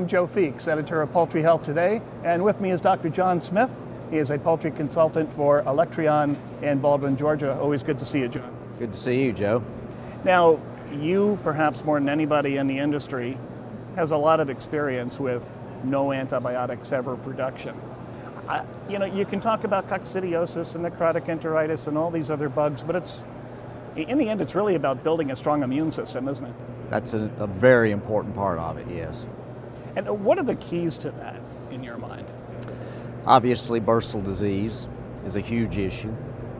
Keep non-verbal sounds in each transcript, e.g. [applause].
I'm Joe Feeks, editor of Poultry Health Today, and with me is Dr. John Smith. He is a poultry consultant for Electrion in Baldwin, Georgia. Always good to see you, John. Good to see you, Joe. Now, you, perhaps more than anybody in the industry, has a lot of experience with no antibiotics ever production. I, you know, you can talk about coccidiosis and necrotic enteritis and all these other bugs, but it's in the end, it's really about building a strong immune system, isn't it? That's a, a very important part of it, yes. And what are the keys to that in your mind? Obviously, bursal disease is a huge issue.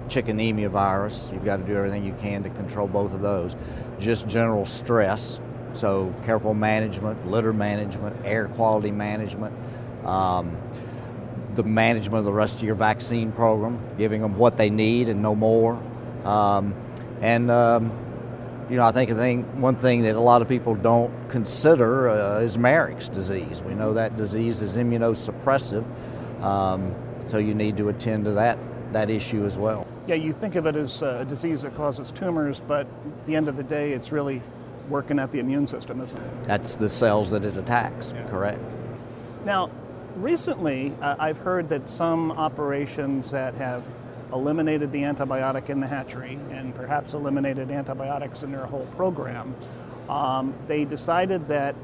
chicken anemia virus, you've got to do everything you can to control both of those. Just general stress, so careful management, litter management, air quality management, um, the management of the rest of your vaccine program, giving them what they need and no more. Um, and um, you know, I think, I think one thing that a lot of people don't consider uh, is Marek's disease. We know that disease is immunosuppressive, um, so you need to attend to that that issue as well. Yeah, you think of it as a disease that causes tumors, but at the end of the day, it's really working at the immune system, isn't it? That's the cells that it attacks, yeah. correct. Now, recently, uh, I've heard that some operations that have eliminated the antibiotic in the hatchery and perhaps eliminated antibiotics in their whole program, um, they decided that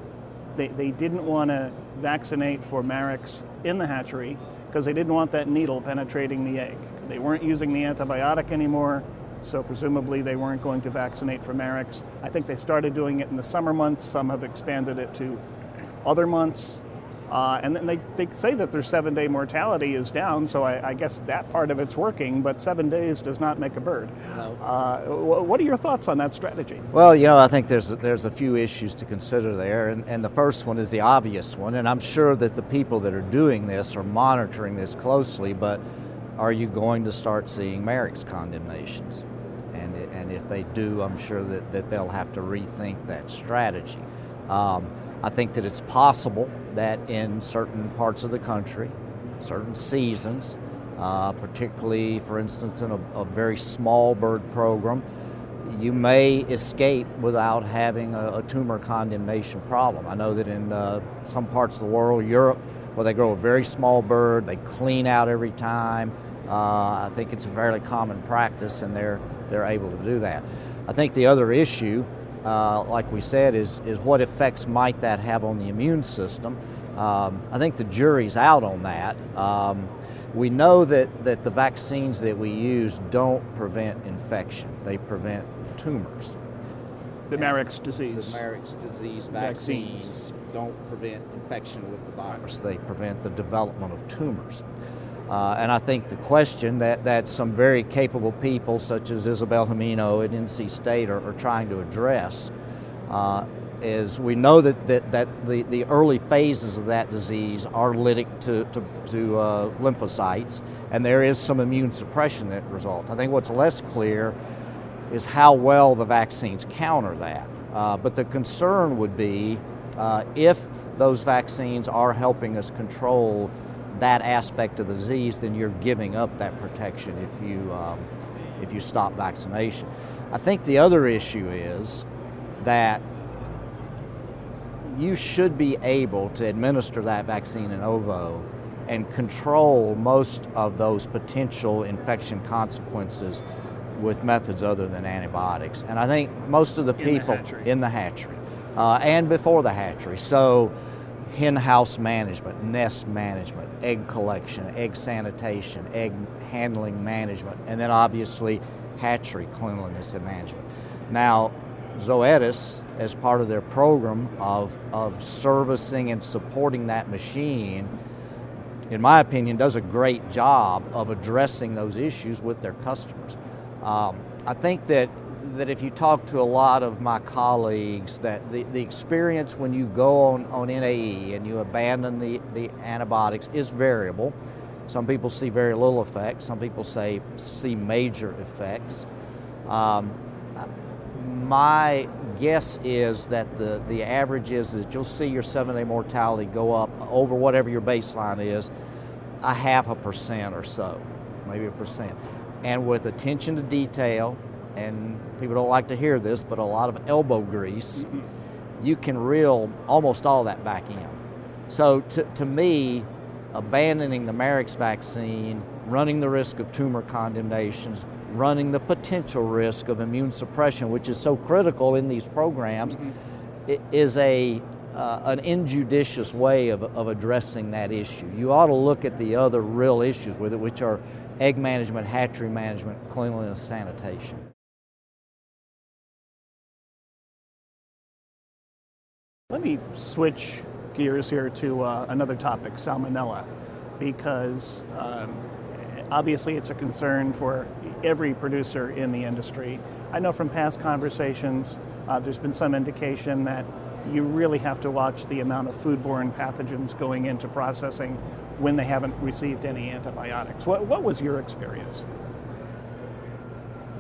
they, they didn't want to vaccinate for Marek's in the hatchery because they didn't want that needle penetrating the egg. They weren't using the antibiotic anymore, so presumably they weren't going to vaccinate for Marek's. I think they started doing it in the summer months. Some have expanded it to other months. Uh, and then they, they say that their seven day mortality is down, so I, I, guess that part of it's working, but seven days does not make a bird. No. Uh, what are your thoughts on that strategy? Well, you know, I think there's, there's a few issues to consider there, and, and the first one is the obvious one, and I'm sure that the people that are doing this are monitoring this closely, but are you going to start seeing Marek's condemnations? And, and if they do, I'm sure that, that they'll have to rethink that strategy. Um, I think that it's possible that in certain parts of the country, certain seasons, uh, particularly, for instance, in a, a, very small bird program, you may escape without having a, a tumor condemnation problem. I know that in uh, some parts of the world, Europe, where they grow a very small bird, they clean out every time. Uh, I think it's a fairly common practice, and they're they're able to do that. I think the other issue uh, like we said, is, is what effects might that have on the immune system. Um, I think the jury's out on that. Um, we know that, that the vaccines that we use don't prevent infection, they prevent tumors. The Marek's disease. The Marek's disease vaccines, vaccines don't prevent infection with the virus, they prevent the development of tumors. Uh, and I think the question that, that some very capable people, such as Isabel Gimeno at NC State, are, are trying to address uh, is we know that, that, that the, the early phases of that disease are lytic to, to, to uh, lymphocytes, and there is some immune suppression that results. I think what's less clear is how well the vaccines counter that. Uh, but the concern would be uh, if those vaccines are helping us control that aspect of the disease, then you're giving up that protection if you, um, if you stop vaccination. I think the other issue is that you should be able to administer that vaccine in ovo and control most of those potential infection consequences with methods other than antibiotics. And I think most of the people in the hatchery, in the hatchery uh, and before the hatchery. So hen house management, nest management, egg collection, egg sanitation, egg handling management, and then obviously hatchery cleanliness and management. Now, Zoetis, as part of their program of, of servicing and supporting that machine, in my opinion, does a great job of addressing those issues with their customers. Um, I think that that if you talk to a lot of my colleagues, that the, the experience when you go on, on NAE and you abandon the, the antibiotics is variable. Some people see very little effect. Some people say see major effects. Um, my guess is that the, the average is that you'll see your seven day mortality go up over whatever your baseline is, a half a percent or so, maybe a percent. And with attention to detail, and people don't like to hear this, but a lot of elbow grease, mm-hmm. you can reel almost all that back in. So to, to me, abandoning the Marek's vaccine, running the risk of tumor condemnations, running the potential risk of immune suppression, which is so critical in these programs, mm-hmm. is a uh, an injudicious way of, of addressing that issue. You ought to look at the other real issues with it, which are egg management, hatchery management, cleanliness, sanitation. Let me switch gears here to uh, another topic, salmonella, because um, obviously it's a concern for every producer in the industry. I know from past conversations uh, there's been some indication that you really have to watch the amount of foodborne pathogens going into processing when they haven't received any antibiotics. What, what was your experience?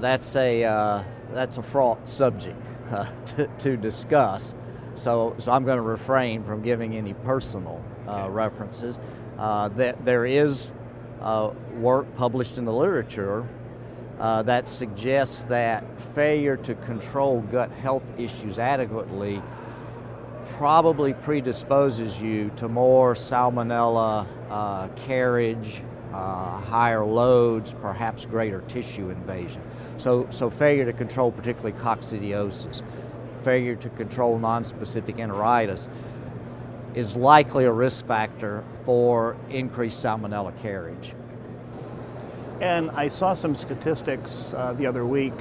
That's a, uh, that's a fraught subject [laughs] to, to, discuss. So, so I'm going to refrain from giving any personal uh, references. Uh, that there is uh, work published in the literature uh, that suggests that failure to control gut health issues adequately probably predisposes you to more salmonella uh, carriage, uh, higher loads, perhaps greater tissue invasion. So, so failure to control particularly coccidiosis, failure to control nonspecific enteritis is likely a risk factor for increased salmonella carriage. And I saw some statistics uh, the other week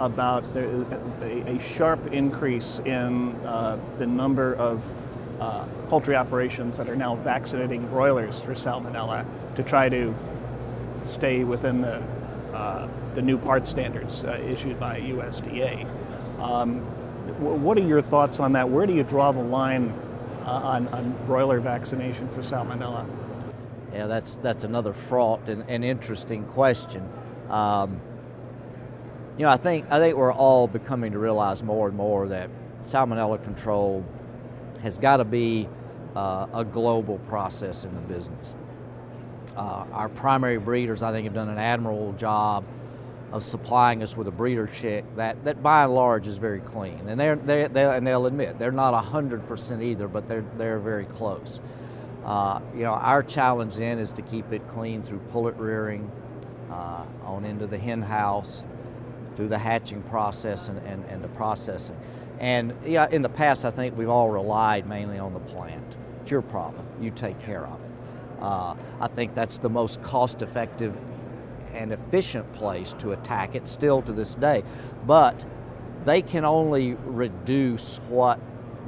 about a, sharp increase in uh, the number of uh, poultry operations that are now vaccinating broilers for salmonella to try to stay within the, uh, the new part standards uh, issued by USDA. Um, what are your thoughts on that? Where do you draw the line uh, on, on broiler vaccination for salmonella? Yeah, that's that's another fraught and, and interesting question. Um, you know, I think I think we're all becoming to realize more and more that salmonella control has got to be uh, a global process in the business. Uh, our primary breeders, I think, have done an admirable job of supplying us with a breeder chick that, that by and large is very clean. And they're, they're, they and they'll admit they're not 100% either, but they're, they're very close. Uh, you know, our challenge then is to keep it clean through pullet rearing, uh, on into the hen house, through the hatching process and, and, and the processing. And yeah, in the past, I think we've all relied mainly on the plant. It's your problem. You take care of it. Uh, I think that's the most cost effective and efficient place to attack it still to this day. But they can only reduce what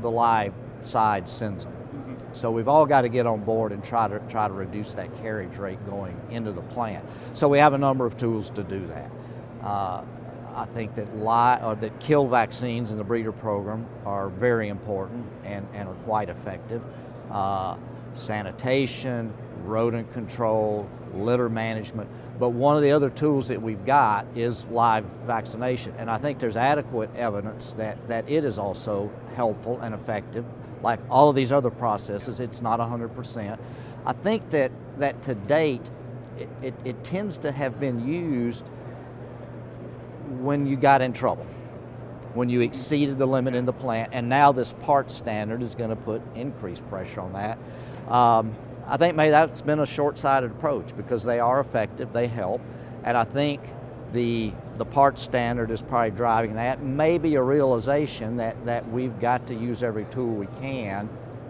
the live side sends them. Mm-hmm. So we've all got to get on board and try to try to reduce that carriage rate going into the plant. So we have a number of tools to do that. Uh, I think that lie, or that kill vaccines in the breeder program are very important and, and are quite effective. Uh, sanitation, rodent control, litter management. But one of the other tools that we've got is live vaccination. And I think there's adequate evidence that, that it is also helpful and effective. Like all of these other processes, it's not 100%. I think that, that to date, it, it, it tends to have been used when you got in trouble, when you exceeded the limit in the plant, and now this part standard is going to put increased pressure on that. Um, I think maybe that's been a short-sighted approach because they are effective, they help, and I think the the part standard is probably driving that. Maybe a realization that that we've got to use every tool we can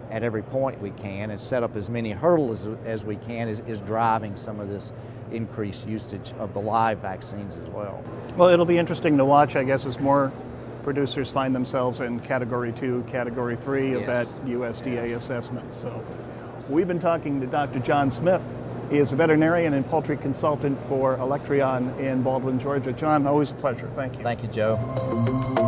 at every point we can and set up as many hurdles as, as we can is, is driving some of this increased usage of the live vaccines as well. Well, it'll be interesting to watch, I guess, as more producers find themselves in category two, category three of yes. that USDA yes. assessment. So we've been talking to Dr. John Smith. He is a veterinarian and poultry consultant for Electrion in Baldwin, Georgia. John, always a pleasure. Thank you. Thank you, Joe.